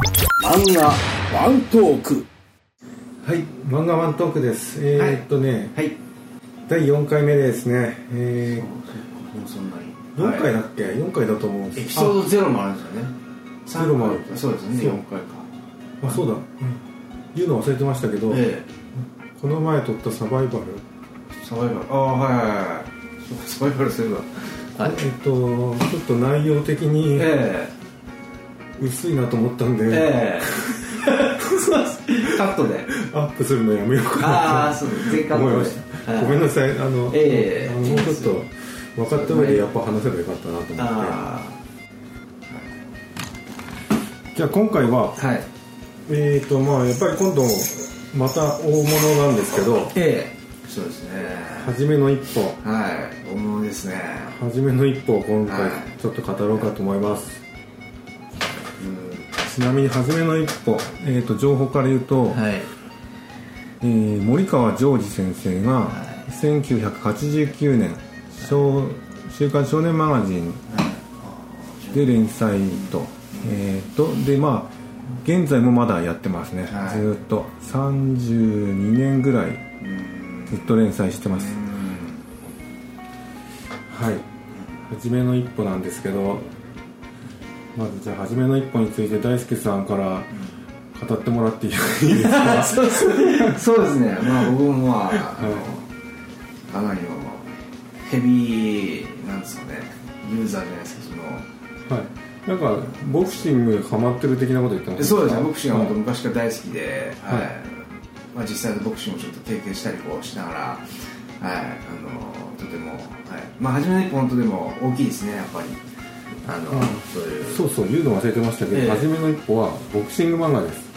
漫画ワントーク。はい、漫画ワントークです。えーっとね、はい。第4回目ですね。えもうそんなにー、4回だはっけ、4回だと思うんです。いエピソードゼロもあるんですよね。ゼロもある。そうですね。そう。4回か。ああ、そうだ、言うの忘れてましたけど、えこの前撮ったサバイバル、えサバイバル。ああはいはいはい。サバイバルすればはいえーっと、ちょっと内容的にえ薄いなと思ったんで、ええ。え カットで。アップするのやめようかあなあそう全カットでと思いました。はいごめんなさい、あの、ええあのもうちょっと分かった上でやっぱ話せばよかったなと思って。あじゃあ今回は、あはい。えーとまあ、やっぱり今度また大物なんですけどええ。そうですね。初めの一歩。はい。大物ですね。初めの一歩を今回はい。ちょっと語ろうかと思います、なみに初めの一歩、えー、と情報から言うと、はい。えー森川ジョージ先生がは1989年少「週刊少年マガジン」で連載と,、えー、とでまあ現在もまだやってますね、はい。ずーっと。32年ぐらいうん。ずっと連載してます、はい。初めの一歩なんですけどまずじゃあ初めの一歩について大輔さんから語ってもらっていいですか？そうですね。まあ僕もまああの、かなりのヘビーなんですかねユーザーじゃないですかそのはい。なんかボクシングハマってる的なこと言ってますそうですね。ボクシングは昔から大好きで、はい。はい。まあ、実際のボクシングをちょっと経験したりこうしながら、はい、あのとても、はい。まあ、初めの一歩本当でも大きいですねやっぱりあの、うん。そういう。そうそう言うの忘れてましたけど、ええ。初めの一歩はボクシング漫画です。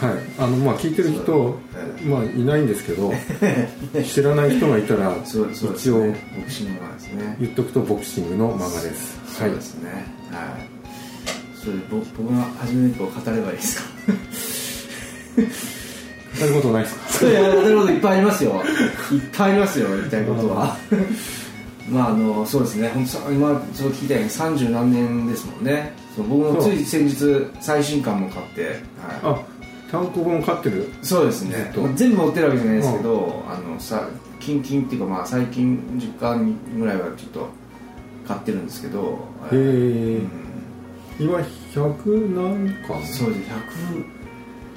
はい。はい。あのまあ聞いてる人、そう。まあ、いないんですけど 知らない人がいたらそうそうです一応ねボクシング漫画ですね。言っとくとボクシングの漫画です。そうですね。はい。それでぼ僕が初めの一歩を語ればいいですか？語ることないですか？いや語ることいっぱいありますよ。いっぱいありますよ言いたいことは まああのそうですね。本当さ今そう聞いたように三十何年ですもんね。そう僕もつい先日最新刊も買って、はい、あ単行本買ってる？そうですね。まあ全部持ってるわけじゃないですけど、あのさ近々っていうかまあ最近10巻ぐらいはちょっと買ってるんですけどへはい。え。うん。今100何巻？そうで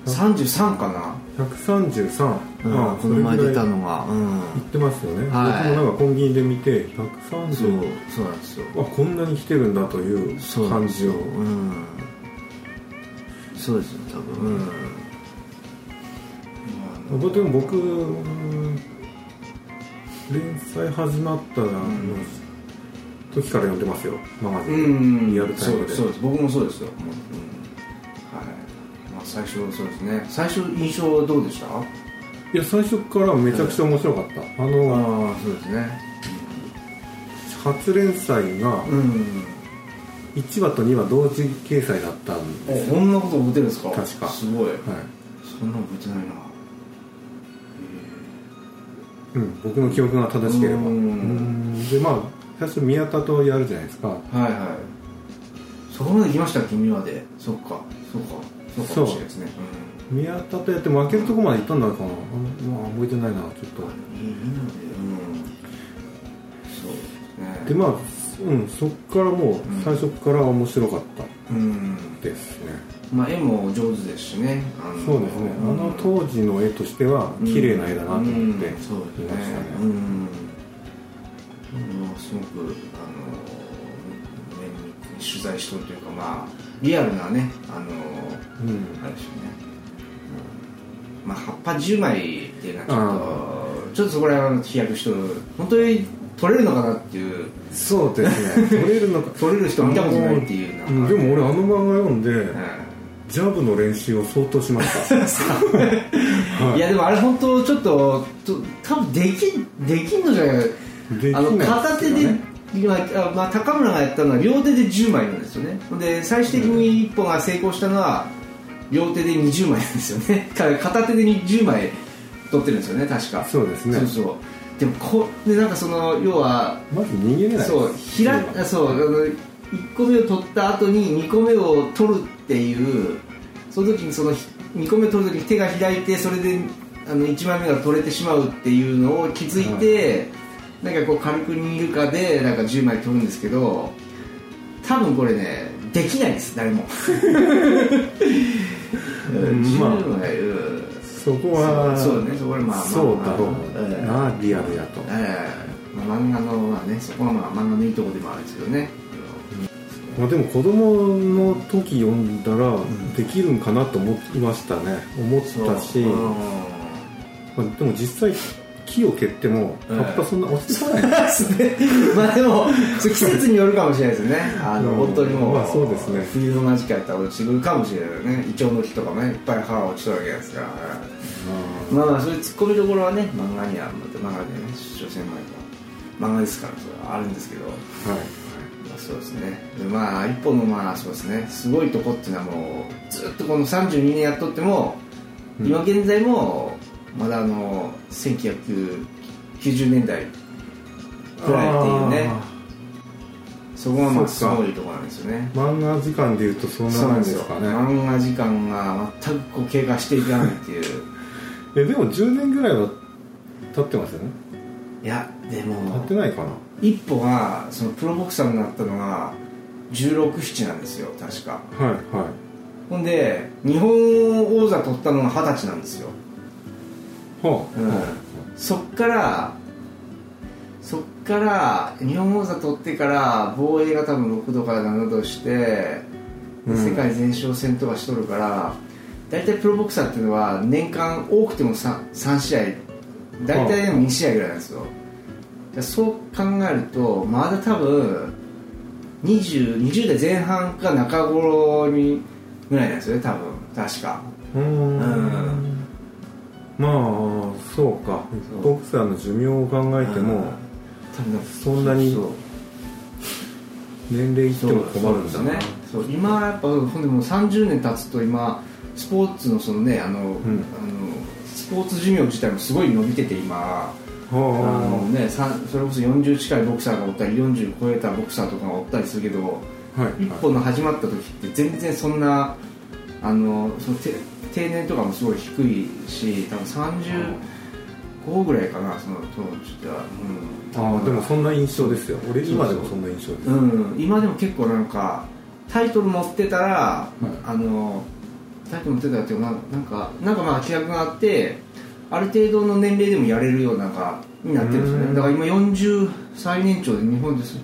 す133かな、133、うん、この前出たののがうん。言ってますよね、はい。僕もなんかコンビニで見てそう130そうなんですよ。あこんなに来てるんだという感じを。うん。そうですよ多分。うん。まあでも僕うん連載始まったの時から読んでますよ。マガジン、うん。リアルタイムで。そうです。僕もそうですよ、うん。はい。まあ、最初そうですね。最初印象はどうでした？あいや最初からめちゃくちゃ面白かった、あのあそうですね。初連載がうん。1話と2話同時掲載だったんですよ、こんなこと覚えてるんですか？確か。すごい。はい。そんなの覚えてないな。うん、僕の記憶が正しければ。うん。うん。でまあ最初宮田とやるじゃないですか。はいはい。そこまで来ましたっけ？2話で。そっか。そうか。そうかもしれないですね宮田とやって負けるとこまで行ったんだかな、うんまあ、覚えてないなちょっと。うんでうん。そうですね。でまあ、うん、そっからもう最初から面白かった。うん。ですね、まあ絵も上手ですしね。そうですね、あの当時の絵としては綺麗な絵だなと思ってうん。見そうですね。ましたね、うん。うん。すごくあのね取材しとるというかまあリアルなねあのうん。あれですよね、うんまあ葉っぱ10枚っていうのはちょっとちょっとそこら辺は飛躍しとる本当に取れるのかなっていう。そうですね。撮れるのか。取れる人見たことないっていううん。でも俺あの漫画読んで、うん。ジャブの練習を相当しました。はい。いやでもあれ本当ちょっとと多分できんできんのじゃない？あの片手で、ね今あまあ、高村がやったのは両手で10枚なんですよね。で最終的に一本が成功したのは両手で20枚ですよね。か片手で10枚取ってるんですよね確か。そうですね。そうそう。でもこでなんかその要はまず逃げれないそうひらあそうあの1個目を取った後に2個目を取るっっていうその時にその2個目取る時に手が開いてそれであの1枚目が取れてしまうっていうのを気づいて、なんかこう軽く握るかでなんか10枚取るんですけど多分これねできないです誰も。んまあ10枚うんそこはそうねそこはまあまあそうだろうええなリアルやと。ええ。まあ、漫画のまあねそこはまあ漫画のいいところでもあるんですけどね。まあ、でも子供の時読んだらできるんかなと思いましたね。思ったし、うん。まあ、でも実際木を蹴ってもええ葉っぱそんな落ちてこない、ですね。まあでも季節によるかもしれないですね。あの、うん。本当にも。う、まあそうですね。冬の間近やったら落ちるかもしれないよね。イチョウの木とかもねいっぱい葉が落ちとるわけですから、まあまあそういうツッコミどころはね漫画には漫画でね所詮まあ漫画ですからそれはあるんですけど。はい。まあそうですね。でまあ一本のまあそうですね。すごいとこっていうのはもうずっとこの32年やっとっても、うん。今現在もまだあの1990年代くらいっていうね。そこがまあすごいところなんですよね。漫画時間でいうとそんなそうなんですかね漫画時間が全くこう経過していかないっていう。えでも10年ぐらいは経ってますよね。いやで経もってないかな。一歩がそのプロボクサーになったのが1617なんですよ確か。はいはい。ほんで日本王座取ったのが二十歳なんですよ、はあ、うん。はそっからそっから日本王座取ってから防衛が多分6度から7度して、でうん。世界前哨戦とかしとるから大体プロボクサーっていうのは年間多くても 3, 3試合大体でも2試合ぐらいなんですよ。でそう考えるとまだ多分 20, 20代前半か中頃にぐらいなんですよね多分。確か。うんまあそうか。そう。ボクサーの寿命を考えてもそんなに年齢いっても困るんだな。そうですね。そう今やっぱほんでもう30年経つと今スポーツのそのねあの、ん。あのスポーツ寿命自体もすごい伸びてて今。あ。のはねさそれこそ40近いボクサーがおったり40超えたボクサーとかがおったりするけどあはい。一本の始まった時って全然そんなあのそのて定年とかもすごい低いし多分35ぐらいかなその当時では、うん、ああでもそんな印象ですよ。俺今でもそんな印象です。うん、今でも結構なんかタイトル持ってたら、あのタイトル持ってたらっていうかななんかなんかまあ規約があってある程度の年齢でもやれるようなんかになってるんですようん。ねだから今40最年長で日本です。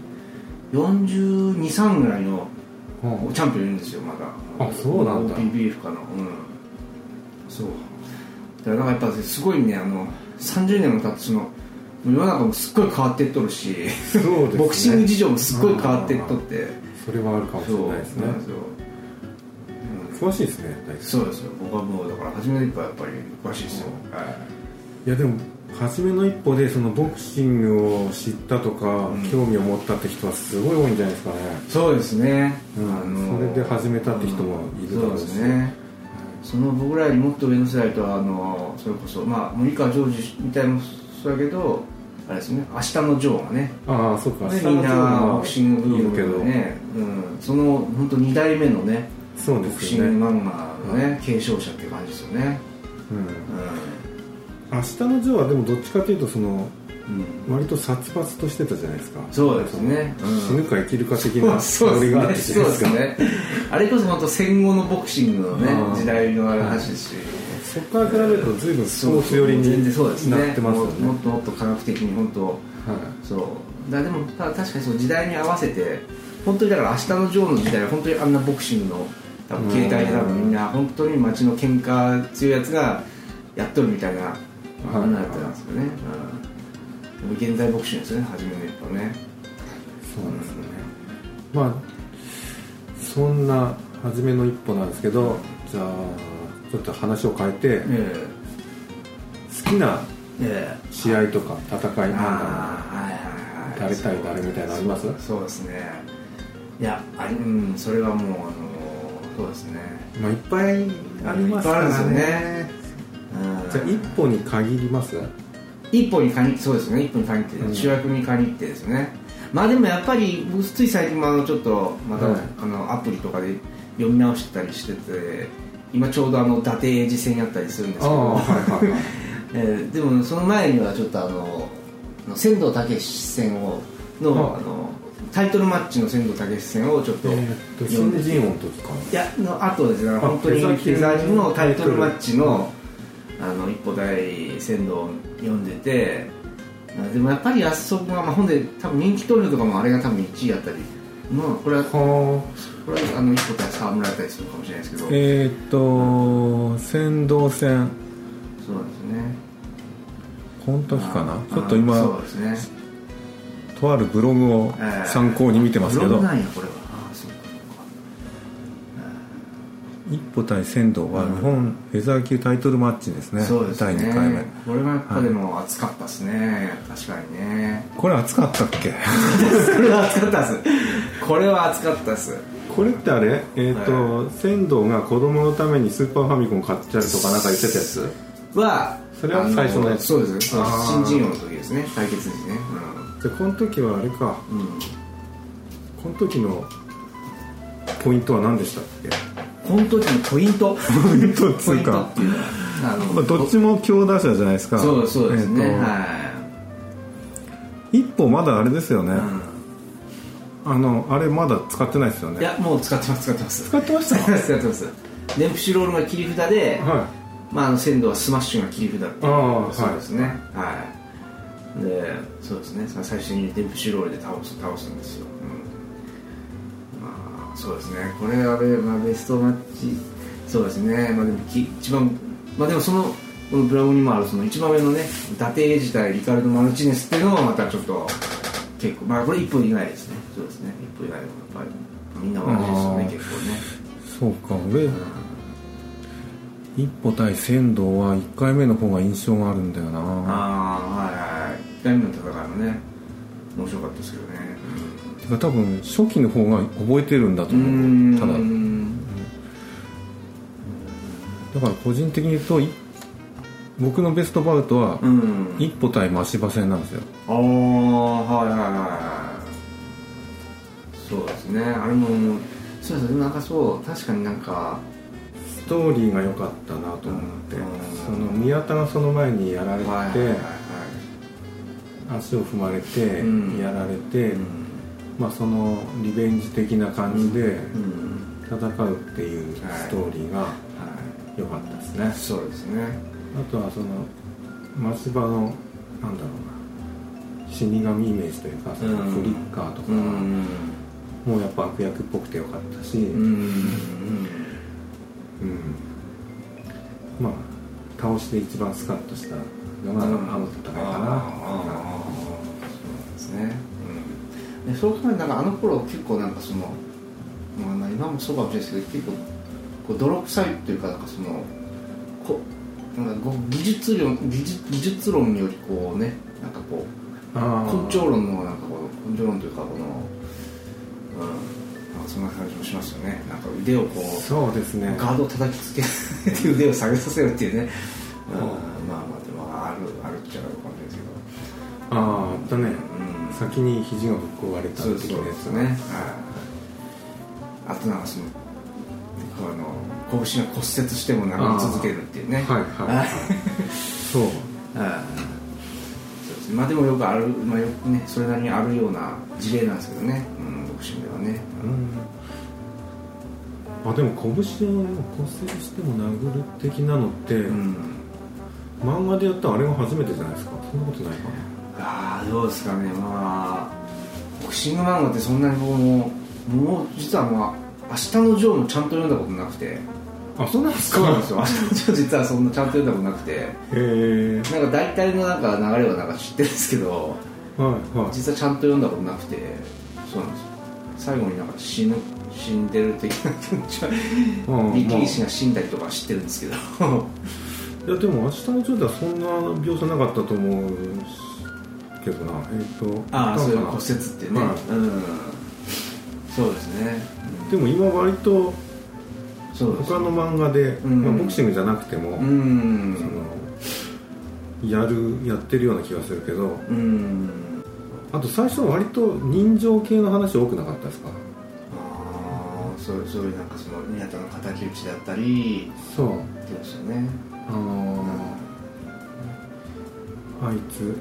423ぐらいのはチャンピオンいるんですよまだあそうなんだ。OPBF かな。うん。そう。だからなんかやっぱすごいねあの30年も経ってその世の中もすっごい変わってっとるしあそうですね。ボクシング事情もすっごい変わってっとって。それはあるかもしれないですね。詳しいですねそうですよ。僕はもうだから初めの一歩はやっぱり詳しいですよ、はい。いやでも初めの一歩でそのボクシングを知ったとか、うん。興味を持ったって人はすごい多いんじゃないですかね。そうですね、うん。それで始めたって人もいるだろうし。そうですね。その僕らよりもっと上の世代とはあのそれこそまあ森川ジョージみたいもそうやけどあれですね明日のジョーがね。ああそうか。ねみんなボクシングブームいるけど、でね、うん、その本当二代目のねそうでボクシング漫画のね、継承者って感じですよね、うん、う明日のジョーはでもどっちかというとそのんうん、割と殺伐としてたじゃないですか。そうですね、うん。死ぬか生きるか的なそうノリがあったですじゃないですか。ねそうですね。あれこそ本当戦後のボクシングのねうん。時代の話ですし、そこから比べると随分スポーツ寄り全然そうですねになってますよね。ももっともっと科学的に本当はい。そう。だでもただ確かにそう時代に合わせて本当にだから明日のジョーの時代は本当にあんなボクシングの多分携帯で多分みんな本当に街の喧嘩強いやつがやっとるみたいなあんなやつなんですよね、うん、でも現代ボクシングですよね初めの一歩ねそうなんですよねまあそんな初めの一歩なんですけどじゃあちょっと話を変えてえ好きな試合とか戦いなんだああはいはいはい。誰対誰みたいなのあります？そうそうですね。いやありうんそれはもうあのそうですね。まあいっぱいありますからいっぱいあるんですよね。うんじゃあ一歩に限ります？一歩に限ってそうですね。一歩に限って、うん。主役に限ってですね。まあでもやっぱり僕つい最近もあのちょっとまた、はい。あのアプリとかで読み直したりしてて今ちょうどあの伊達英二戦やったりするんですけど、はいはいはい。えーでもその前にはちょっとあの仙道武史戦をの,、ああのタイトルマッチの仙道武史戦をちょっとえーっと読んで新人王の時か？いやのあとですね。本当にフェザー級のタイトルマッチのあの一歩大仙道を読んでてあでもやっぱりあそこが、まあ、ほんで多分人気投票とかもあれが多分1位やったり。まあこれはこはれはあの一歩大沢村やったりするかもしれないですけど、えーっと先導戦そうですね。この時かな。あちょっと今そうですね。とあるブログを参考に見てますけど。ブログなんやこれは一歩対仙道は日本フェザー級タイトルマッチですね。そうですね。第2回目。これはやっぱでも熱かったですね、確かにね。これ熱かったっけ？これは熱かったです。これは熱かったです。これってあれ？えっ、と、仙道が子供のためにスーパーファミコン買っちゃうとかなんか言ってたやつ？はそれは最初のやつ。そうですそうです。あー。新人王の時ですね。対決ですね。じゃあこの時はあれか。うん、うん、この時のポイントは何でしたっけ？この時のポイント。ポイントっつうか。まあ、どっちも強打者じゃないですか。そうそうですね、えーと。は一歩まだあれですよね、い、あのあれまだ使ってないですよね。うん、いやもう使ってます使ってます。使ってました？使ってます使ってます。デンプシーロールが切り札で、はまあ、あの千堂はスマッシュが切り札っていうそうですね。はい、でそうですね。最初にデンプシーロールで倒す倒すんですよ、そうですね。これはね、まあ、ベストマッチ。そうですね。まあでもき一番まあでもそのこのブログにもあるその一番上のね伊達英自体リカルド・マルチネスっていうのもまたちょっと結構まあこれ一歩以外ですね。そうですね。一歩以外でもやっぱりみんな同じですよね結構ね。いそうか。俺、一歩対仙道は1回目の方が印象があるんだよな。ああはいはいはい。1回目の戦いもね面白かったですけどね。てか多分初期の方が覚えてるんだとう。思ん。うただ。うん。だから個人的に言うとい僕のベストバウトはうん。一歩対真柴戦なんですよ。ああはいはいはい。はいそうですね。あれもそうですね。なんかそう確かになんかストーリーが良かったなと思って、うん。その宮田がその前にやられて、はいはいはいはい。足を踏まれて、うん。やられて、うんまあ、そのリベンジ的な感じでうん戦うっていうストーリーがは良かったですね、い。そうですねあとはその松葉のなんだろうな死神イメージというかそのうんフリッカーとか、うんもうやっぱ悪役っぽくてよかったし、うん。うん。まあ倒して一番スカッとしたのがあの戦いかな、でそう考えるとなんかあの頃結構なんかその、まあ、今もそうかもしれないですけど結構こう泥臭いっていうかなんかそのこなんかこう技術論技術技術論によりこうねなんかこう根性論のなんかこう根性論というかこのうんなんかそんな感じもしますよね。なんか腕をこうそうですね。ガードを叩きつけて腕を下げさせるっていうね、う。ん、まあまあでもあるあるっちゃあるかもしれないですけど。あああったね、うん先に肘がぶっ壊れた的なやつね、はい、あとなんかそのこの拳が骨折しても殴り続けるっていうね。はいはいはい。そう。はい。そうですね。まあでもよくある、まあ、よくねそれなりにあるような事例なんですけどね、うん、ボクシングではね、うん。あでも拳を骨折しても殴る的なのって、うん。漫画でやったあれが初めてじゃないですか。そんなことないかああどうですかね。まあボクシング漫画ってそんなに僕ももう実はまあ明日のジョーもちゃんと読んだことなくて。なあそうなんですか？そうなんですよ。明日のジョー実はそんなちゃんと読んだことなくて。へえなんか大体のなんか流れはなんか知ってるんですけどはいはい。実はちゃんと読んだことなくて。そうなんですよ。最後になんか死ぬ死んでる的な気持ちはうん力士が死んだりとか知ってるんですけど。いやでも明日のジョーではそんな描写なかったと思うけどなえっ、とああそういう骨折ってね、はい。うん。そうですね、でも今割とうんそう他の漫画で、うん。まあ、ボクシングじゃなくても、うん。そのやるやってるような気がするけどうん。あと最初は割と人情系の話多くなかったですか？ああそうそういうなんかその宮田の敵討ちだったりそう。そうですよね。あのーあいつ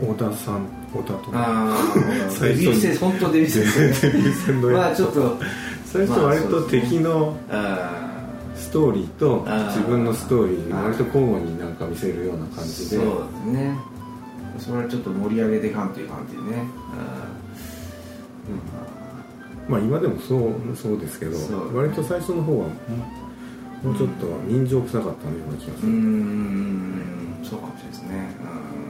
小田さん小田とか。デビュー戦本当デビュー戦デビュー戦のまあちょっと最初割と敵のあストーリーと自分のストーリー割と交互になんか見せるような感ーじで。そうですね。それはちょっと盛り上げていかんという感じでね。まあ今でもそうそうですけどそう。割と最初の方はもうちょっと人情臭かったような気がする、うんうん。そうかもしれないですね。うん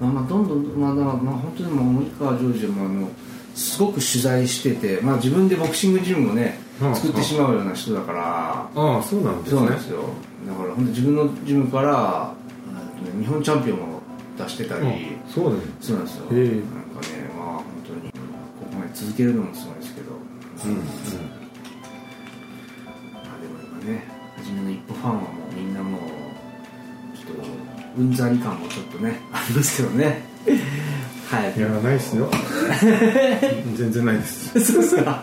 まあまあどんどんまあだからまあ本当にもう森川ジョージもあのすごく取材しててまあ自分でボクシングジムもねうん。作ってしまうような人だから。ああそうなんですね。そうなんですよ。だから本当自分のジムからうん日本チャンピオンも出してたり。あそうなんです。そうなんですよ。なんかねまあ本当にここまで続けるのもすごいですけど。うんうん。まあでも今ね初めの一歩ファンはもうんざり感もちょっとね ありますけどね。はい。いやないっすよ。全然ないです。そうですか。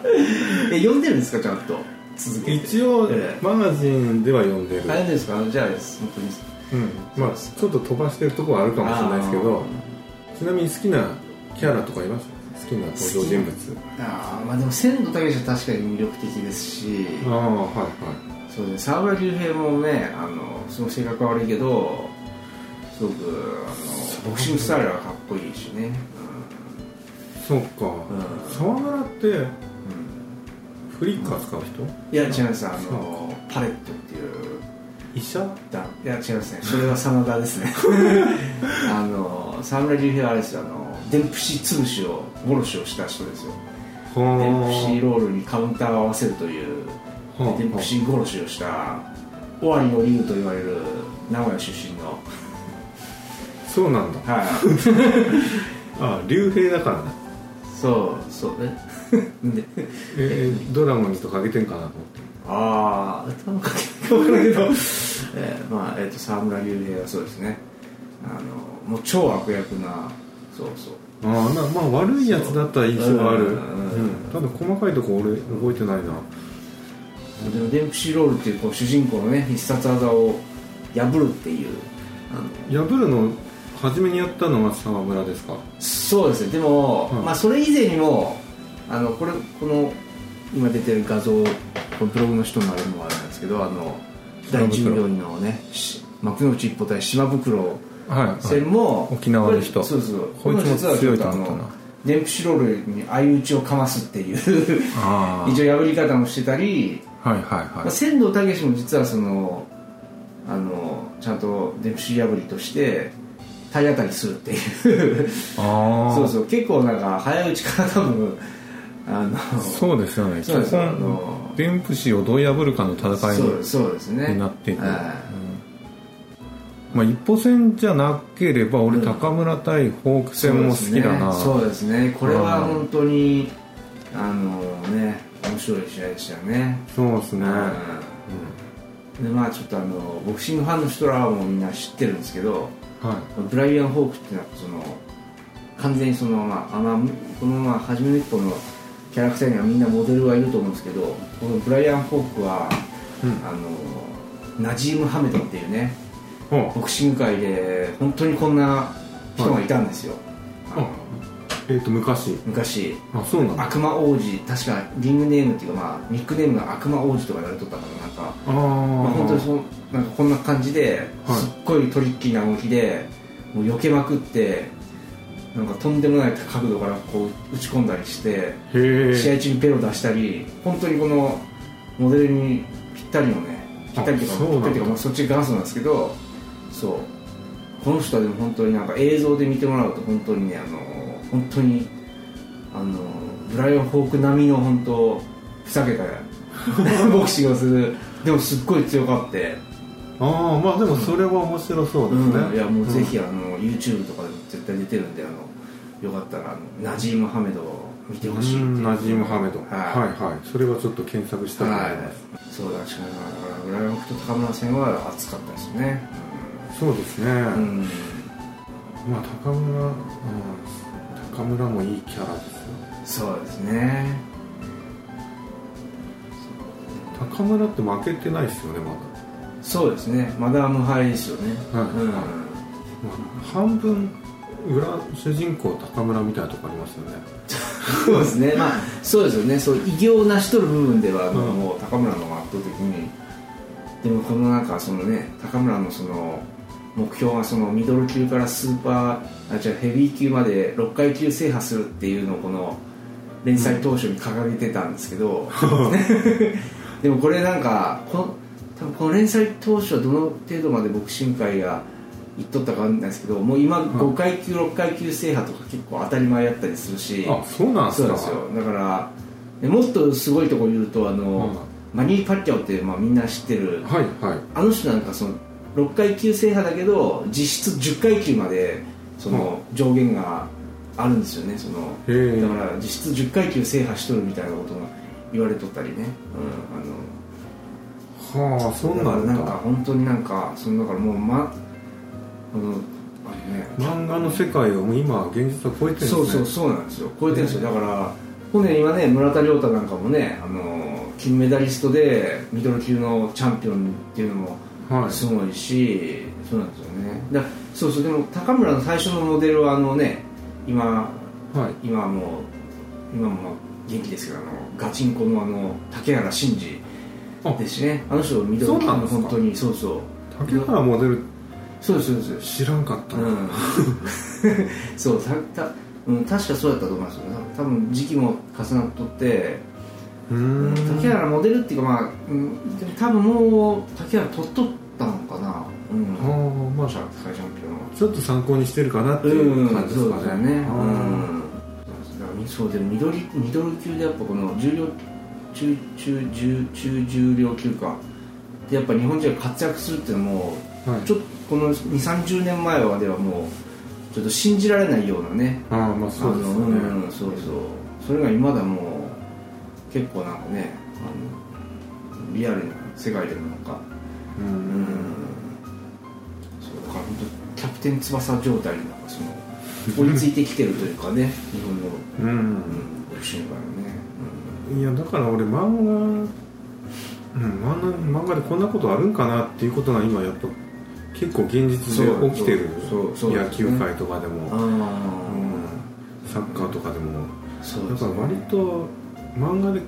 え読んでるんですかちゃんと？続けて。一応ええ。マガジンでは読んでる、あれですか？じゃあ本当に。うん、まあちょっと飛ばしてるところはあるかもしれないですけどちなみに好きなキャラとかいます？好きな登場人物。ああまあでも仙道武は確かに魅力的ですし。ああはいはい。そうね。沢村隆平もねあのすごい性格悪いけどすごくあのボクシングスタイルはかっこいいしね、そうか、沢村ってうん。うんフリッカー使う人？いや違います。あのパレットっていう。医者？だいや違いますね。それは真田ですね。あの沢村隆平はあれですよ。あのデンプシー潰しを殺しをした人ですよ。デンプシーロールにカウンターを合わせるというはあ。デンプシー殺しをした尾張の竜と言われる名古屋出身のそうなんだ。はい。あ竜兵だからねそうそうね。で えードラゴンにとかけてんかなと思って。ああ頭かけ分からんけど、えーまあえっ、と沢村隆平はそうですね。あのもう超悪役なそうそう。ああなまあ悪いやつだったら印象がある、ただ細かいとこ俺覚えてないな。でもデンプシーロールっていうこう主人公のね必殺技を破るっていう破るの初めにやったのが沢村ですか？そうですね。でも、うん。まあそれ以前にもあのこれこの今出てる画像このブログの人のあれもあるんですけどあの第島袋14位のねし幕内一歩対島袋はい、戦も、沖縄の人。そうそう。こいつも強いと思ったな。デンプシロールに相打ちをかますっていうあ 一応破り方もしてたり、あはいはいまはい。あ、仙道武も実はそのあのちゃんとデンプシー破りとして体当たりするっていう。ああそうそう結構なんか早打ちから多分あのそうですよね。そうですあのデンプシーをどう破るかの戦いそうそうですね。になっていく、はい。まあ、一歩戦じゃなければ俺、うん。高村対フォーク戦も好きだな。そうですね。そうですね。これはうん。本当にあのね面白い試合でしたよね。そうですね、うん。でまあちょっとあのボクシングファンの人らはもうみんな知ってるんですけどはい。ブライアン・ホークっていうのはその完全にその、まあ、あまあこのまあ初めの一歩のキャラクターにはみんなモデルはいると思うんですけどこのブライアン・ホークは、うん。あのナジーム・ハメドっていうねほボクシング界で本当にこんな人がいたんですよ、あのうえっ、と昔。昔。あそうなんだ悪魔王子。確かリングネームっていうか、まあ、ニックネームが悪魔王子とか言われとったからなんか。ああ、まあ、本当にそうなんかこんな感じではい。すっごいトリッキーな動きでもう避けまくってなんかとんでもない角度からこう打ち込んだりしてへえ試合中にベロ出したり本当にこのモデルにぴったりのねぴったりというかあそうなんだ。ぴったりというかまあそっち元祖なんですけどそう。この人はでも本当になんか映像で見てもらうと本当にねあの本当にあのブライアン・フォーク並みの本当ふざけた ボクシングをする。でもすっごい強かって、ああまあでもそれは面白そうですね、うんいやもうぜひあの YouTube とかでも絶対出てるんであのよかったらあのナジーム・ハメドを見てほしいナジーム・ハメド。はい。はいはい。それはちょっと検索したいと思います、そうだしかだからブライアン・フォークと高村戦は熱かったですね。そうですね、うん、まあ高村、うん、高村もいいキャラですよ。そうですね。高村って負けてないですよねまだ。そうですね。まだ無敗ですよね、はい。うん。まあ半分裏主人公高村みたいなとこありますよね。そうですね。まあそうですよね。そう偉業を成し遂る部分では、ん。もう高村の方が圧倒的に。でもこのなんかそのね高村のその目標がそのミドル級からスーパーあじゃヘビー級まで6階級制覇するっていうのをこの連載当初に掲げてたんですけど、でもこれなんかこの多分この連載当初はどの程度までボクシング界が言っとったかわかんないですけどもう今5階級6階級制覇とか結構当たり前やったりするしあそうなんですか。そうですよ。だからでもっとすごいところ言うとあの、マニー・パッキャオって、まあ、みんな知ってるはいはい。あの人なんかその6階級制覇だけど実質10階級までその上限があるんですよねそのだから実質10階級制覇しとるみたいなことが言われとったりね、うん、あのはあそうなんだ。なんか本当になんかそのだからもうまこのあのね漫画の世界をもう今現実は超えてるんですね。そうそうそうなんですよ。超えてるんですよ。だから去年今ね村田亮太なんかもねあの金メダリストでミドル級のチャンピオンっていうのもはいすごいし、そうなんですよね。だそうそうでも高村の最初のモデルはあのね今はい。今はもう今もまあ元気ですけどあのガチンコのあの竹原慎二あ。ですしね。あの人ミドル級の本当に。そうそう。竹原モデルそうですそうです。知らんかったな、うん。そうたた、うん、確かそうだったと思いますよ。多分時期も重なっとって竹原モデルっていうかまあ、うん、でも多分もう竹原取っとったのかな。うん。はあまあ世界チャンピオンは。ちょっと参考にしてるかなっていう感じですそうかね、ですよね。うん。あだからそうでもミドリミドル級でやっぱこの重量中中重中重量級か。でやっぱ日本人が活躍するっていうのはもはい。ちょっとこの2 3 0年前まではもうちょっと信じられないようなね。ああまあそうですよね。うんそうそう。それが今だもう結構なんかねあのリアルな世界でもなんかううん。んそうだから本当キャプテン翼状態になんかその 追いついてきてるというかね日本の、うん。シング界のね、いやだから俺漫画、うん、漫画漫画でこんなことあるんかなっていうことが今やっぱ結構現実で起きてる。そうそうそう。野球界とかでも、うん、あサッカーとかでも。うだから割と漫画で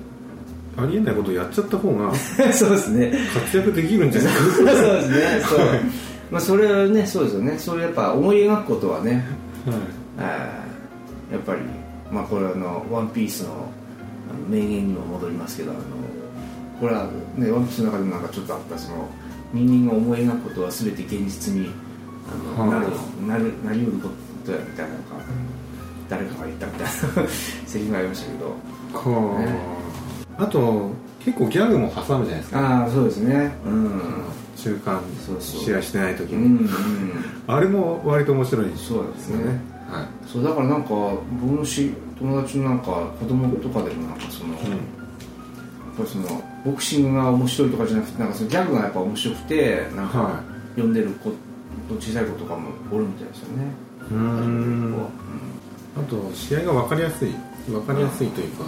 ありえないことをやっちゃった方が そうですね。活躍できるんじゃないか。そうですね。そう。まあそれはねそうですよね。そういうやっぱ思い描くことはね。はい。やっぱりまあこれはあの「ワンピースの名言にも戻りますけどあのこれはね「ワンピースの中でもなんかちょっとあったその人間が思い描くことは全て現実にあの、はあなるなるなりうることやみたいななんか誰かが言ったみたいな セリフがありましたけど。はあ。あと結構ギャグも挟むじゃないですか。ああそうですね。うん。中間試合してない時に、うんうん。あれも割と面白いそうですね。はい。そうだからなんか僕のし友達のなんか子供とかでもなんかその、やっぱりそのボクシングが面白いとかじゃなくてなんかそのギャグがやっぱ面白くてなんかは読んでる子小さい子とかもおるみたいですよね。うーんあと試合が分かりやすい分かりやすいというか、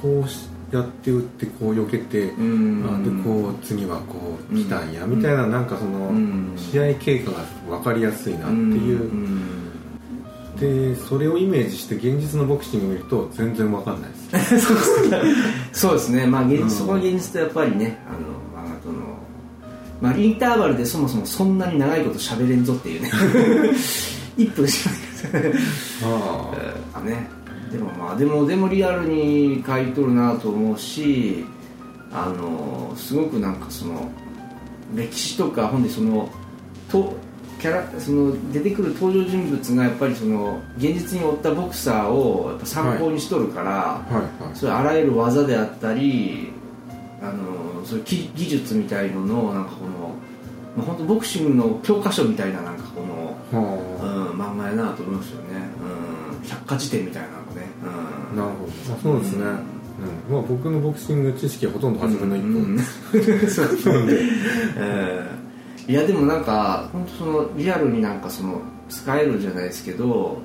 こうしやって打ってこう避けて、うん。あでこう次はこう来たんや、みたいななんかその、うん。試合経過が分かりやすいなっていう、ん。でそれをイメージして現実のボクシングを見ると全然分かんないです。そうですね。まあ現実、うん。そこは現実とやっぱりねあの漫画とのまあインターバルでそもそもそんなに長いこと喋れんぞっていうね。1分しかあ あね。でもまあでもでもリアルに書いとるなと思うしあのすごくなんかその歴史とかほんでそのとキャラその出てくる登場人物がやっぱりその現実に追ったボクサーをやっぱ参考にしとるから、はい。はいそういうあらゆる技であったりあのそういう技技術みたいののなんかこの、まあ、本当ボクシングの教科書みたいななんかこの漫画やなと思いますよね、うん、百科事典みたいなのがね、うん、あなるほど。あそうですね、うん。まあ、僕のボクシング知識はほとんど初めの一歩、うん。そう。ですね、えーいやでもなんか本当そのリアルになんかその使えるじゃないですけど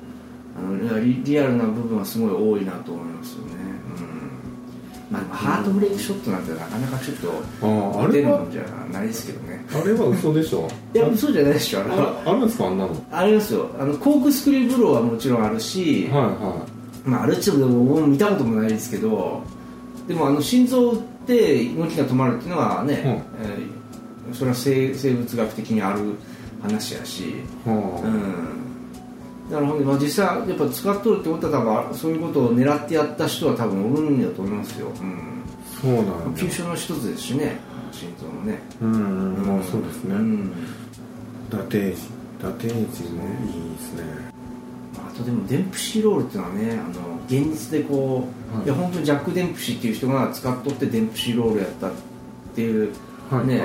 あのリリアルな部分はすごい多いなと思いますよね、まあ、ハートブレイクショットなんてなかなかちょっと出るもんじゃないですけどね。あれは嘘でしょ？いやそうじゃないでしょ。あれはああるんですか？あんなの？はいありますよ。あのコークスクリューブローはもちろんあるし、はまあ、あるっちゅうも見たこともないですけどでもあの心臓って動きが止まるっていうのはね、えーそれは生生物学的にある話やし、いはうん、だからほんで、まあ、実際やっぱ使っとるってことは多分そういうことを狙ってやった人は多分おるんだと思いますよ、うん、あそうなんだ急所の一つですしね。心臓のね。うんまあそうですね、うん。伊達英治伊達英治もいいですね。あとでもデンプシーロールっていうのはねあの現実でこう、はい。い、や本当にジャック・デンプシーっていう人が使っとってデンプシーロールやったっていう、ね、はいはい。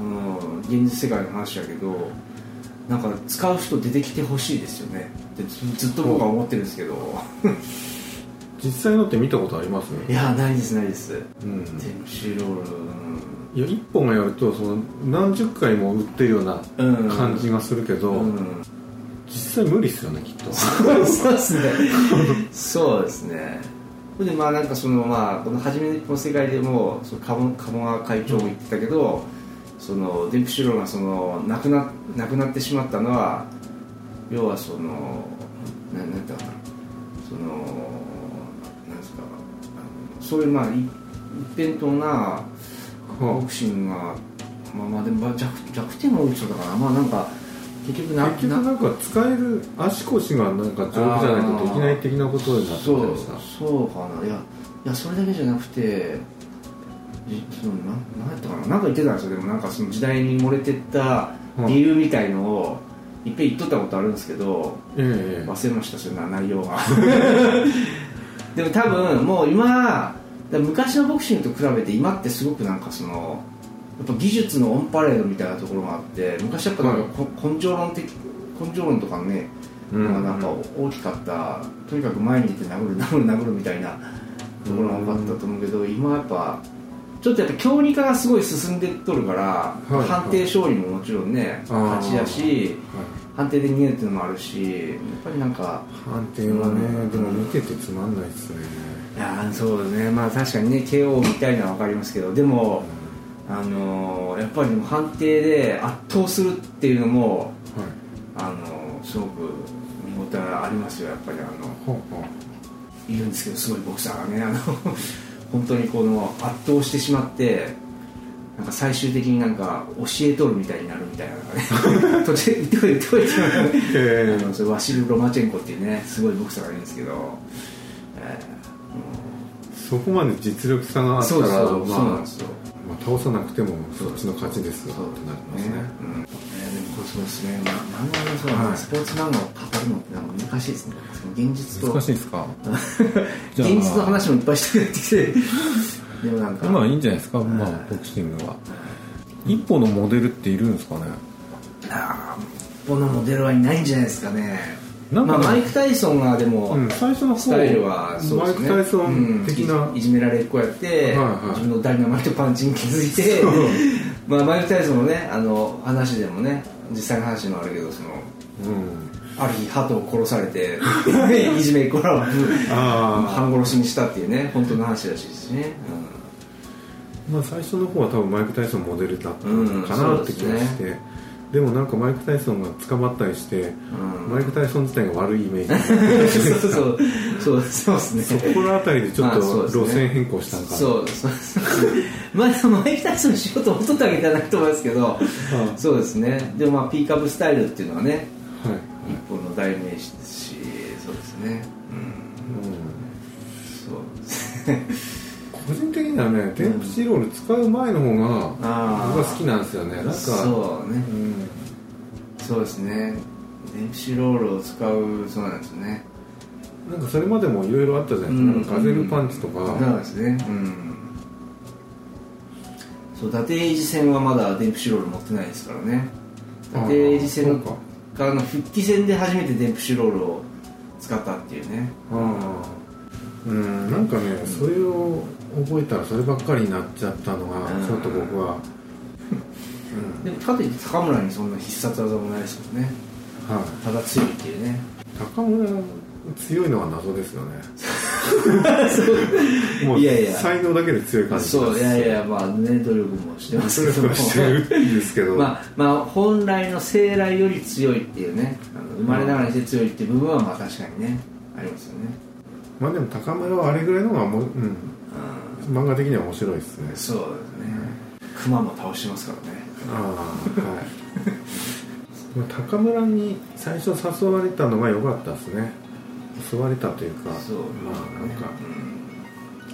あの現実世界の話だけどなんか使う人出てきてほしいですよね。ずずっと僕は思ってるんですけど。実際のって見たことあります？いやないですないです。うん。デンプシーロール。いや一本がやるとその何十回も売ってるようなうん。感じがするけど、うん、うん実際無理っすよねきっと。そうですね。そうですね。でまあなんかそのまあこの初めの世界でもその鴨鴨川会長も言ってたけど、そのデンプシーロールがその亡くな亡くなってしまったのは要はそのななんていうのかな。そのなんですか。そういうまあい一辺倒なボクシングがまあまあでも弱弱点が多い人だからまあなんか結局な結局なんか使える足腰がなんか丈夫じゃないとできない的なことになってそうそうかな。いやいやそれだけじゃなくてじそのななんやったかな？なんか言ってたんですよ。でもなんかその時代に漏れてった理由みたいのをいっぺん言っとったことあるんですけどええ。忘れましたそれな内容が。でも多分もう今昔のボクシングと比べて今ってすごくなんかそのやっぱ技術のオンパレードみたいなところがあって昔やっぱなんかこ根性論的根性論とかね、うん。まあなんか大きかったとにかく前に出て殴る殴る殴るみたいなところが多かったと思うけど、今はやっぱちょっとやっぱ競技化がすごい進んでっとるから、いはい。判定勝利ももちろんね勝ちだしはい。判定で逃げるっていうのもあるしやっぱりなんか判定はね、うんでも見ててつまんないっすね。いやーそうですね。まあ確かにね KO みたいなのは分かりますけどでも、あのーやっぱり判定で圧倒するっていうのも、はい。あのーすごく見応えありますよ。やっぱりあのほうほいるんですけどすごいボクサーがねあの本当にこの圧倒してしまってなんか最終的になんか教えとるみたいになるみたいなのがね。途中で言ってこいてこいって言われてえあのそれワシル・ロマチェンコっていうねすごいボクサーがいるんですけど、えそこまで実力差があったらそうそうそうまあなんですよまあ、倒さなくてもそっちの勝ちですよってなりますねそうですね、ま、漫画のはいスポーツ漫画を語るのってなんか難しいですね。現実と。難しいですか？現実の話もいっぱいしてくれてきて。でもなんか。まあいいんじゃないですか、まあボクシングは。一歩のモデルっているんですかね？あーこのモデルはいないんじゃないですかねなんかまあ、マイク・タイソンがでも、うん最初の方スタイルはそうマイク・ですねタイソン的な、うん。いいじめられっ子やって、はいはい。自分のダイナマイトパンチに気づいて まあマイク・タイソンのねあの話でもね実際の話もあるけどそのうん。ある日鳩を殺されて いじめっ子らをあ半殺しにしたっていうね本当の話らしいですしね、まあ最初の方は多分マイク・タイソンモデルだったのかうなんって気がして、でもなんかマイク・タイソンが捕まったりして、うん。マイク・タイソン自体が悪いイメージ。うん、そうそう。そうそうですね。そこのあたりでちょっと路線変更したんかな、そうそう。そ うまあマイク・タイソンの仕事を取ったわけじゃないと思いますけどそうですね。でもまあピーカブスタイルっていうのはねはい。一本の代名詞ねテンプシーロール使う前の方が僕は好きなんですよね。なんかそうね。うん。そうですね。電子ロールを使うそうなんですね。なんかそれまでもいろいろあったじゃないですか,、なんかガゼルパンチとか、そうですね。うん。そう伊達英二戦はまだデンプシロール持ってないですからね。伊達英二戦かからの復帰戦で初めてデンプシロールを使ったっていうね。ああうん。なんかねそれを覚えたらそればっかりになっちゃったのがうん。ちょっと僕は、でもかといって高村にそんな必殺技もないですもんね。はい。ただ強いっていうね。高村強いのは謎ですよね。もういやいや。才能だけで強い感じそういやいやまあね努力もしてます。けどもしてるんですけど、まあまあ本来の生来より強いっていうね。あの生まれながらにして強いっていう部分はまあ確かにねありますよねまあでも高村はあれぐらいのがもう、うん、漫画的には面白いですね。そうですね。熊も倒してますからね。ああはい。まあ高村に最初誘われたのが良かったですね。誘われたというかそうまあ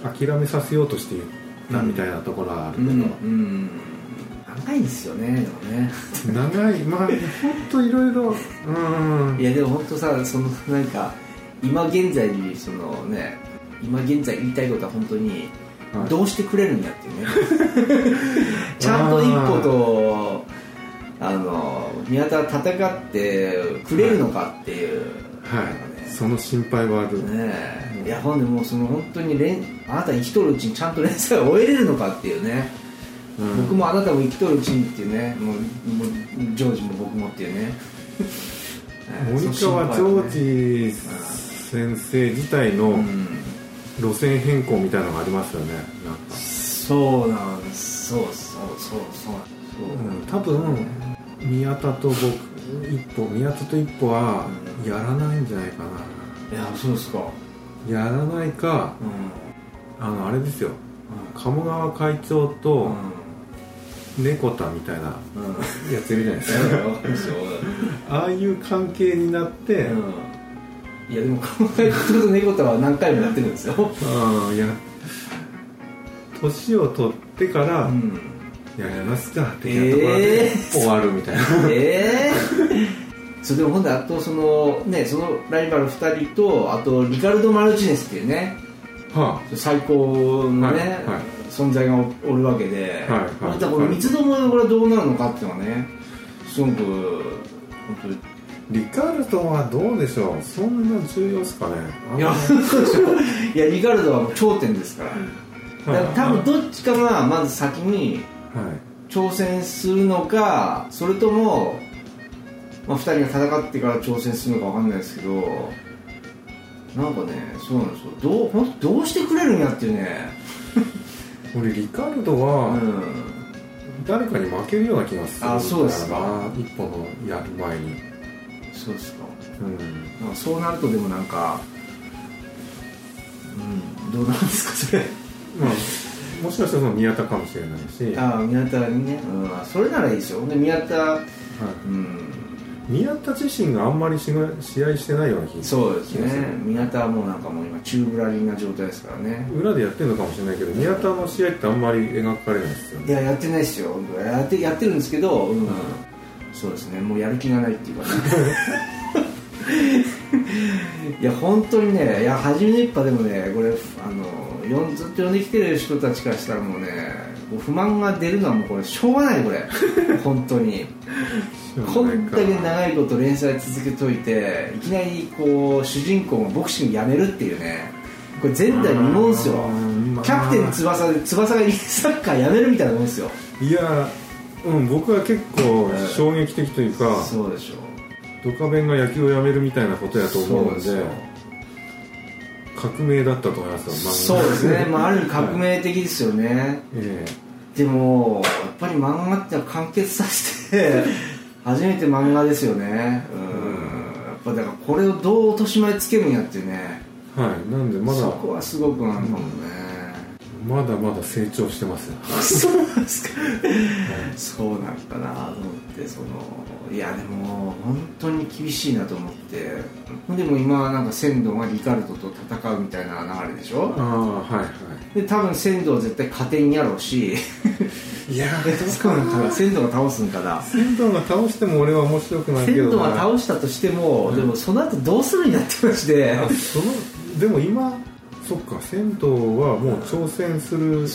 なんか諦めさせようとして言ったみたいなところはあるけど、うん、うん、長いんですよねでもね。長い。まあ本当いろいろうん。いやでも本当さそのなんか今現在にそのね今現在言いたいことは本当にはい。どうしてくれるんだっていうね、ちゃんと一歩とあの宮田は戦ってくれるのかっていう、はい。その心配はある、ねえ。いやほんでもうその本当に連あなた生きとるうちにちゃんと連載を終えれるのかっていうね、うん。僕もあなたも生きとるうちにっていうね。もうもうジョージも僕もっていうね。森川ジョージ先生自体のうん。路線変更みたいなのがありますよねなんか、そうなんです。そうそうそうそうう。ん、多分宮田と僕一歩宮田と一歩はやらないんじゃないかいやそうですか。なやらないかうん。あのあれですよ。鴨川会長と猫田みたいなうん。やついるじゃないですか。ああいう関係になって、うんいやでも考えると猫田は何回もやってるんですよ。うんいや年を取ってから、うん。やりますか的なところでえー終わるみたいな、ええそれでもほんであとそのねそのライバル2人とあとリカルド・マルチネスっていうねは最高のね、はいはい。存在がおるわけで、はいはい。またこの三つどもこれはどうなるのかっていうのはねすごく本当にあ、リカルトはどうでしょう？そんな重要ですかね？いや いやリカルドは頂点ですから。だから多分どっちかがまず先にはい。挑戦するのかそれとも、まあ、2人が戦ってから挑戦するのか分かんないですけどなんかねそうなんですよ。どう本当どうしてくれるんやっていうね。俺リカルドうはん。誰かに負けるような気がするあそうですか。な一歩のやる前にそうですか。うん。そうなるとでもなんかうんどうなんですかそれ。まあもしかしたらその宮田かもしれないし、ああ宮田にね、うん、それならいいですよ。で宮田はい。うん。宮田自身があんまり試合してないような気がそうですね。宮田はもうなんかもう今宙ぶらりんな状態ですからね。裏でやってるのかもしれないけど宮田の試合ってあんまり描かれないですよね。いややってないですよ。やってやってるんですけど、うんそうですね。もうやる気がないっていうかね。いや本当にねいや初めの一派でもねこれあのずっと呼んできてる人たちからしたらもうね不満が出るのはもうこれしょうがないこれ。本当に。こんだけ長いこと連載続けといていきなりこう主人公がボクシングやめるっていうね。これ前代未聞ですよ。キャプテン翼で翼がサッカーやめるみたいなもんですよ。いやうん僕は結構衝撃的というか、そうでしょドカベンが野球をやめるみたいなことやと思うので革命だったと思いますよ。そうですね、まあ、ある意味革はい命的ですよね、えでもやっぱり漫画ってのは完結させて 初めて漫画ですよね。うん。やっぱだからこれをどう落とし前つけるんやっていうね。えはい。なんでまだそこはすごくなんかもね、まだまだ成長してますよ。そうですか。そうなんかなと思ってそのいやでも本当に厳しいなと思ってでも今はなんか仙道がリカルドと戦うみたいな流れでしょ？ああはいはで多分仙道は絶対勝てんやろうし。いいやそうなんかな仙道が倒すんかな。仙道が倒しても俺は面白くないけど仙道が倒したとしても、でもその後どうするんやって話で。あそのでも今そっか仙道はもう挑戦する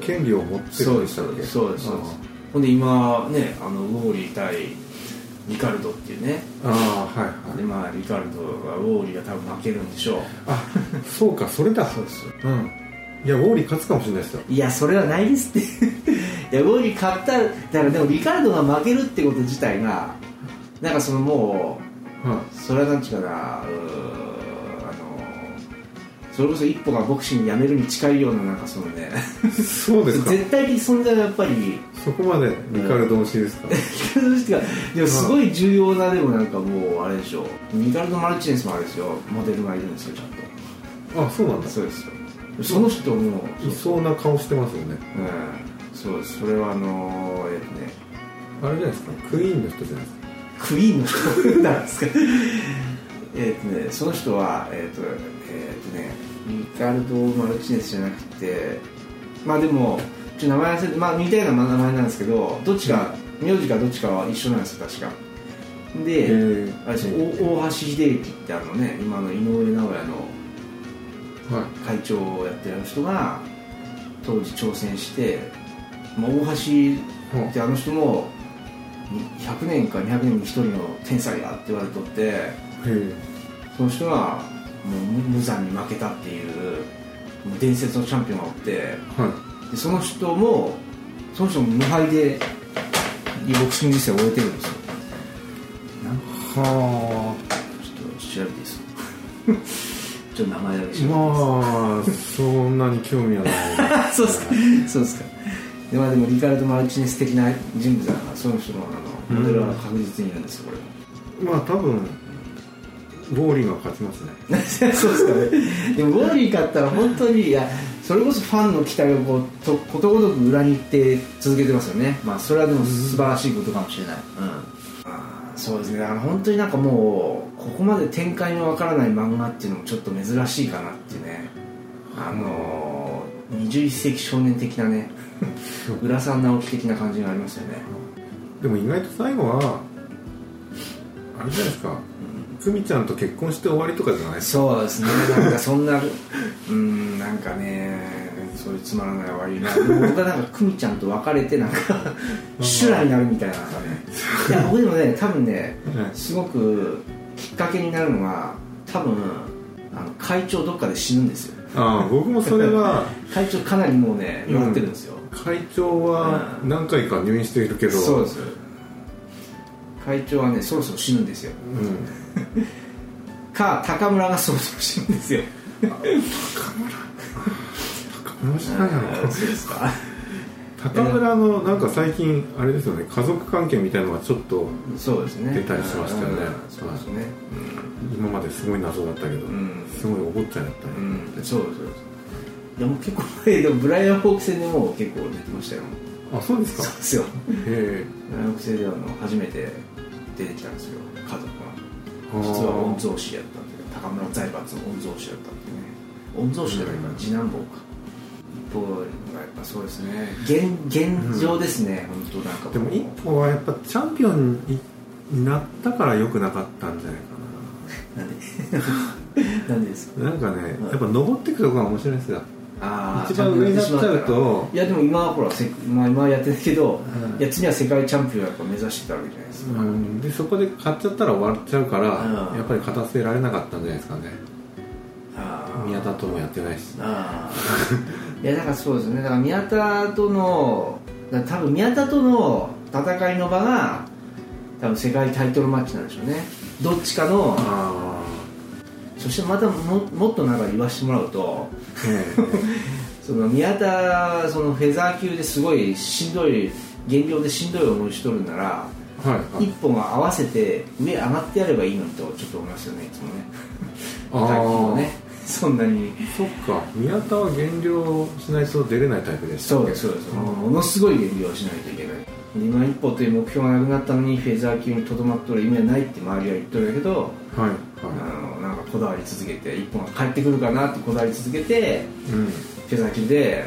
権利を持ってるんでしたっけ？そうです。そうです。ほんで今ねあのウォーリー対リカルドっていうね。ああはいはい。でまあリカルドがウォーリーが多分負けるんでしょう。あそうかそれだ。そうですうん。いやウォーリー勝つかもしれないですよ。いやそれはないですって。いやウォーリー勝っただからでもリカルドが負けるってこと自体がなんかそのもはうそれはなんちゅうかなうーあのそれこそ一歩がボクシングやめるに近いようななんかそのね。そうですか。絶対的存在がやっぱり。そこまでリカルド推しですか、でもすごい重要なでもなんかもうあれでしょ。ミカルド・マルチネスもあれですよ。モデルがいるんですよちゃんと。あそうなんだ。そうですよ。その人もいそうな顔してますよね。うん。そうです。それはあのえっとね。あれじゃないですか？クイーンの人じゃないですか？クイーンの人なんですか？えっとねその人はえっ、とえっ、とねリカルド・マルチネスじゃなくてまあでもちょっと名前忘れてまあ似たような名前なんですけどどっちか名字かどっちかは一緒なんですよ確か。で、へあれですよお大橋秀幸ってあのね今の井上尚弥のはい。会長をやってる人が当時挑戦して、まあ、大橋ってあの人も100年か200年に1人の天才やって言われとってその人がもう無無残に負けたっていう伝説のチャンピオンがおってはい。でその人もその人も無敗でボクシング人生を終えてるんですよ。はちょっと調べていいですか？ちょっと名前だけまあそんなに興味はない。そうですか。そうですか。で,、まあ、でもリカルド・マルチネス的な人物だからその人のあのモデルは確実にいるんですよこれまあ多分ウォーリーが勝ちますね。そうですかね。でもウォーリー勝ったら本当にいやそれこそファンの期待をこうとことごとく裏に行って続けてますよね。まあそれはでも素晴らしいことかもしれない、うん。あーそうですね。だから本当になんかもうここまで展開のわからない漫画っていうのもちょっと珍しいかなっていうね。あのー、21世紀少年的なね 浦さん直樹的な感じがありますよね。でも意外と最後はあれじゃないですか久美ちゃんと結婚して終わりとかじゃないですか？そうですね。なんかそんな うんなんかねそういうつまらない終わりな。僕はなんか久美ちゃんと別れてなんか 修羅になるみたいななんかね。いや僕でもね多分ねすごくきっかけになるのは多分あの会長どっかで死ぬんですよ。ああ僕もそれは会長かなりもうね弱ってるんですよ、会長は何回か入院しているけど。そうです。会長はねそろそろ死ぬんですよ。うん か高村がそろそろ死ぬんですよ。高村さんやろそうですか高村のなんか最近あれですよね。家族関係みたいのがちょっとそうですね。出たりしましたよね。うんそうですね。今まですごい謎だったけど、ん。すごいお坊ちゃんやったね、うん、そうですそうです。いやもう結構前でもブライアン・ホーク戦でもう結構出てましたよ。あそうですか。そうですよ。へブライアン・ホーク戦ではあの初めて出てきたんですよ。家族実は御曹司やったっていう高村財閥の御曹司やったっていうね。御曹司じゃないかな次男坊か。一方がやっぱそうですね。現現状ですね、本当なんか。えでも一歩はやっぱチャンピオンにになったから良くなかったんじゃないかな。んで？なんでですか？ななんかねやっぱ登っていくとこが面白いんですよ一番上になっちゃうといやでも今はほらせ、まあ、今はやってないけど、うん。いや次は世界チャンピオンやっぱ目指してたわけじゃないですか、うん、でそこで買っちゃったら終わっちゃうから、うん。やっぱり勝たせられなかったんじゃないですかね。宮田ともやってないし。いやだからそうですね。だから宮田との多分宮田との戦いの場が多分世界タイトルマッチなんでしょうね。どっちかのあそしてまたももっとなんか言わせてもらうと その宮田そのフェザー級ですごいしんどい減量でしんどい思いしとるんならえはい。一本合わせて上上がってやればいいのにとちょっと思いますよねいつもね。あ階級ー をねそんなに。そっか。宮田は減量しないと出れないタイプでしたそうですそうです。ものすごい減量をしないといけない。今一歩という目標がなくなったのにフェザー級にとどまっとる意味はないって周りは言っとるんだけどはいあはのなんかこだわり続けて一本が帰ってくるかなってこだわり続けていうん。フェザー級で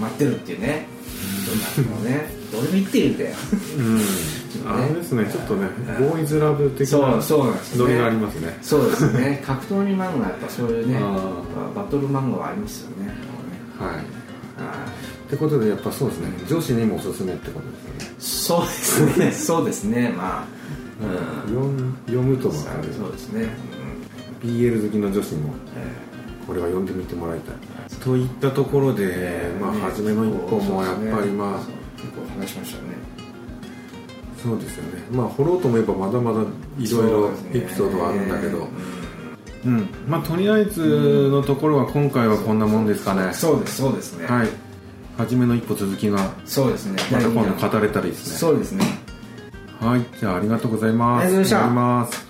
待ってるっていうね。そんなのね。どれも言ってるんだよ。うん。ね あれですねちょっとねボーイズラブ的そうなそうなんですね。ノリがありますね。そうですね。格闘技漫画やっぱそういうねあバトル漫画はありますよね。はい。はいってことでやっぱそうですね。女子にもおすすめってことですよね。そうですね。そうですね。まあ。うん。読むと分かるそうですね、BL 好きの女子にもえこれは読んでみてもらいたい。といったところで、まあね。初めの一歩もやっぱりまあそう結構話しましたね。そうですよね。まあ掘ろうと思えばまだまだいろいろエピソードはあるんだけど、うん。うん。まあとりあえずのところは今回はこんなもんですかね。そうですそうですね。はい。初めの一歩続きがそうですね。また今度語れたらいいですね。そうですね。はい。じゃあありがとうございます。ありがとうございます